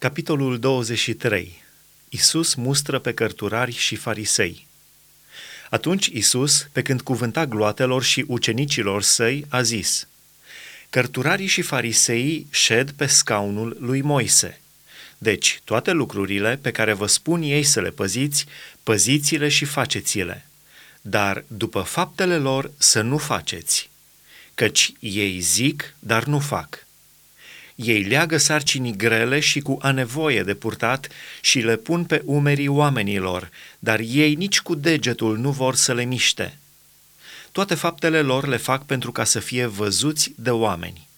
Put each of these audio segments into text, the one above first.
Capitolul 23. Isus mustră pe cărturari și farisei. Atunci Isus, pe când cuvânta gloatelor și ucenicilor săi, a zis, Cărturarii și fariseii șed pe scaunul lui Moise. Deci, toate lucrurile pe care vă spun ei să le păziți, păziți-le și faceți-le. Dar după faptele lor să nu faceți, căci ei zic, dar nu fac. Ei leagă sarcinii grele și cu anevoie de purtat și le pun pe umerii oamenilor, dar ei nici cu degetul nu vor să le miște. Toate faptele lor le fac pentru ca să fie văzuți de oameni.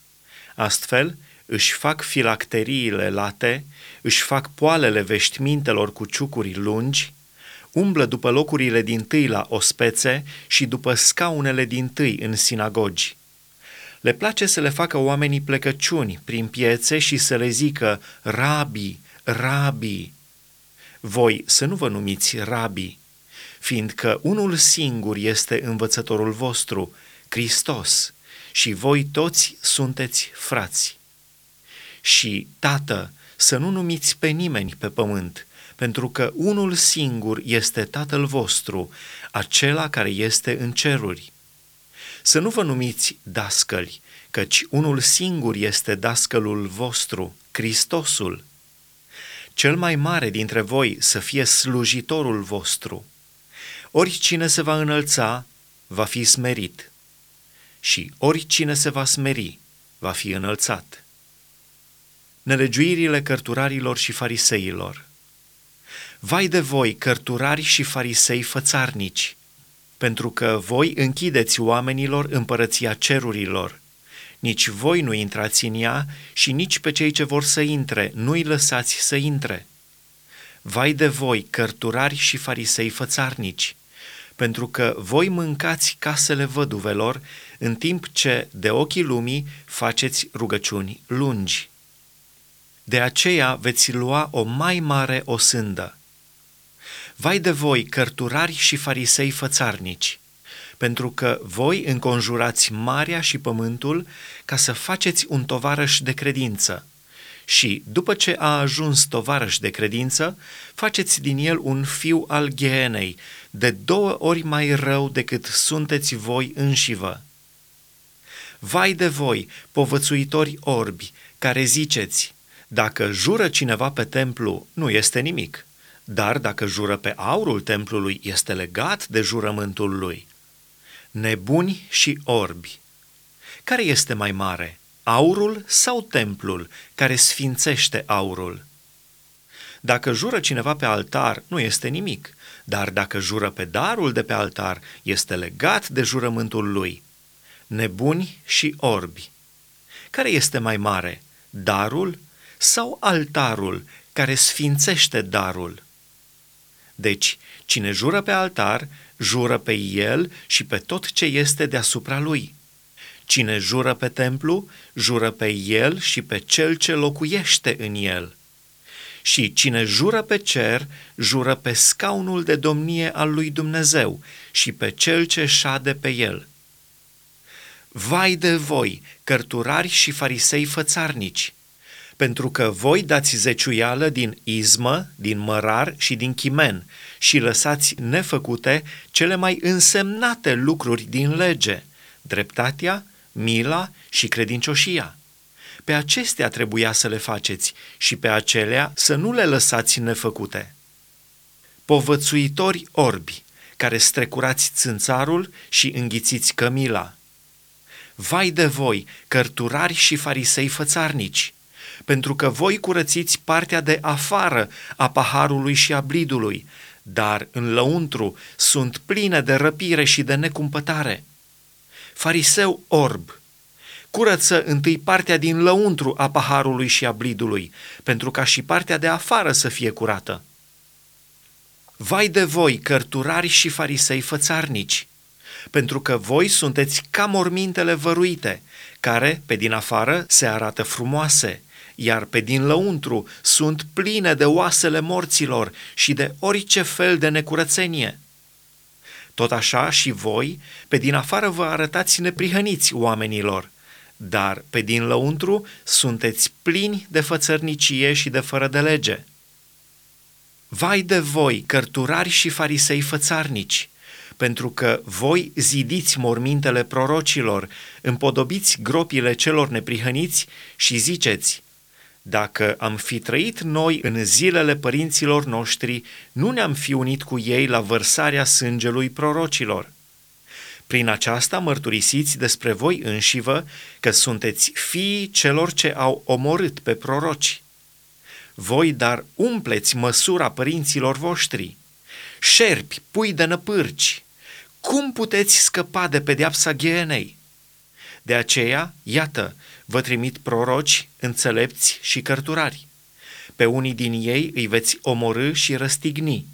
Astfel, își fac filacteriile late, își fac poalele veștimintelor cu ciucuri lungi, umblă după locurile din tâi la ospețe și după scaunele din tâi în sinagogi le place să le facă oamenii plecăciuni prin piețe și să le zică rabi, rabi. Voi să nu vă numiți rabi, fiindcă unul singur este învățătorul vostru, Hristos, și voi toți sunteți frați. Și, tată, să nu numiți pe nimeni pe pământ, pentru că unul singur este Tatăl vostru, acela care este în ceruri. Să nu vă numiți dascăli, căci unul singur este dascălul vostru, Hristosul. Cel mai mare dintre voi să fie slujitorul vostru. Oricine se va înălța, va fi smerit. Și oricine se va smeri, va fi înălțat. Nelegiuirile cărturarilor și fariseilor. Vai de voi, cărturari și farisei fățarnici, pentru că voi închideți oamenilor împărăția cerurilor. Nici voi nu intrați în ea și nici pe cei ce vor să intre nu-i lăsați să intre. Vai de voi, cărturari și farisei fățarnici, pentru că voi mâncați casele văduvelor, în timp ce de ochii lumii faceți rugăciuni lungi. De aceea veți lua o mai mare osândă. Vai de voi, cărturari și farisei fățarnici, pentru că voi înconjurați marea și pământul ca să faceți un tovarăș de credință. Și, după ce a ajuns tovarăș de credință, faceți din el un fiu al ghenei, de două ori mai rău decât sunteți voi înșivă. Vai de voi, povățuitori orbi, care ziceți, dacă jură cineva pe templu, nu este nimic – dar dacă jură pe aurul templului, este legat de jurământul lui. Nebuni și orbi. Care este mai mare, aurul sau templul care sfințește aurul? Dacă jură cineva pe altar, nu este nimic, dar dacă jură pe darul de pe altar, este legat de jurământul lui. Nebuni și orbi. Care este mai mare, darul sau altarul care sfințește darul? Deci, cine jură pe altar, jură pe el și pe tot ce este deasupra lui. Cine jură pe templu, jură pe el și pe cel ce locuiește în el. Și cine jură pe cer, jură pe scaunul de domnie al lui Dumnezeu și pe cel ce șade pe el. Vai de voi, cărturari și farisei fățarnici! Pentru că voi dați zeciuială din izmă, din mărar și din chimen și lăsați nefăcute cele mai însemnate lucruri din lege, dreptatea, mila și credincioșia. Pe acestea trebuia să le faceți și pe acelea să nu le lăsați nefăcute. Povățuitori orbi, care strecurați țânțarul și înghițiți cămila. Vai de voi, cărturari și farisei fățarnici! Pentru că voi curățiți partea de afară a paharului și a blidului, dar în lăuntru sunt pline de răpire și de necumpătare. Fariseu orb, curăță întâi partea din lăuntru a paharului și a blidului, pentru ca și partea de afară să fie curată. Vai de voi, cărturari și farisei fățarnici, pentru că voi sunteți ca mormintele văruite, care, pe din afară, se arată frumoase, iar pe din lăuntru sunt pline de oasele morților și de orice fel de necurățenie. Tot așa și voi, pe din afară vă arătați neprihăniți oamenilor, dar pe din lăuntru sunteți plini de fățărnicie și de fără de lege. Vai de voi, cărturari și farisei fățarnici, pentru că voi zidiți mormintele prorocilor, împodobiți gropile celor neprihăniți și ziceți, dacă am fi trăit noi în zilele părinților noștri, nu ne-am fi unit cu ei la vărsarea sângelui prorocilor. Prin aceasta mărturisiți despre voi înșivă că sunteți fiii celor ce au omorât pe proroci. Voi dar umpleți măsura părinților voștri. Șerpi, pui de năpârci, cum puteți scăpa de pedeapsa ghienei? De aceea, iată, vă trimit proroci, înțelepți și cărturari. Pe unii din ei îi veți omorâ și răstigni,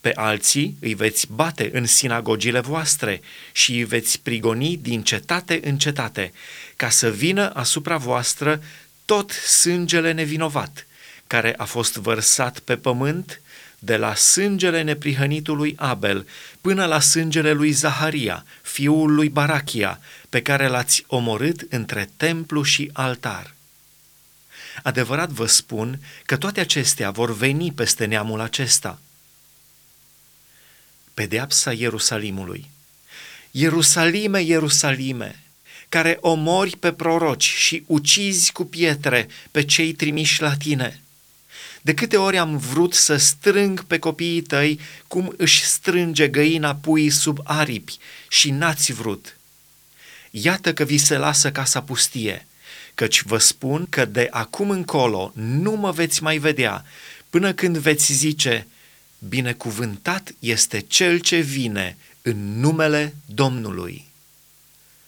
pe alții îi veți bate în sinagogile voastre și îi veți prigoni din cetate în cetate, ca să vină asupra voastră tot sângele nevinovat, care a fost vărsat pe pământ de la sângele neprihănitului Abel până la sângele lui Zaharia, fiul lui Barachia, pe care l-ați omorât între templu și altar. Adevărat vă spun că toate acestea vor veni peste neamul acesta. Pedeapsa Ierusalimului Ierusalime, Ierusalime, care omori pe proroci și ucizi cu pietre pe cei trimiși la tine – de câte ori am vrut să strâng pe copiii tăi cum își strânge găina pui sub aripi și n-ați vrut. Iată că vi se lasă casa pustie, căci vă spun că de acum încolo nu mă veți mai vedea până când veți zice, binecuvântat este cel ce vine în numele Domnului.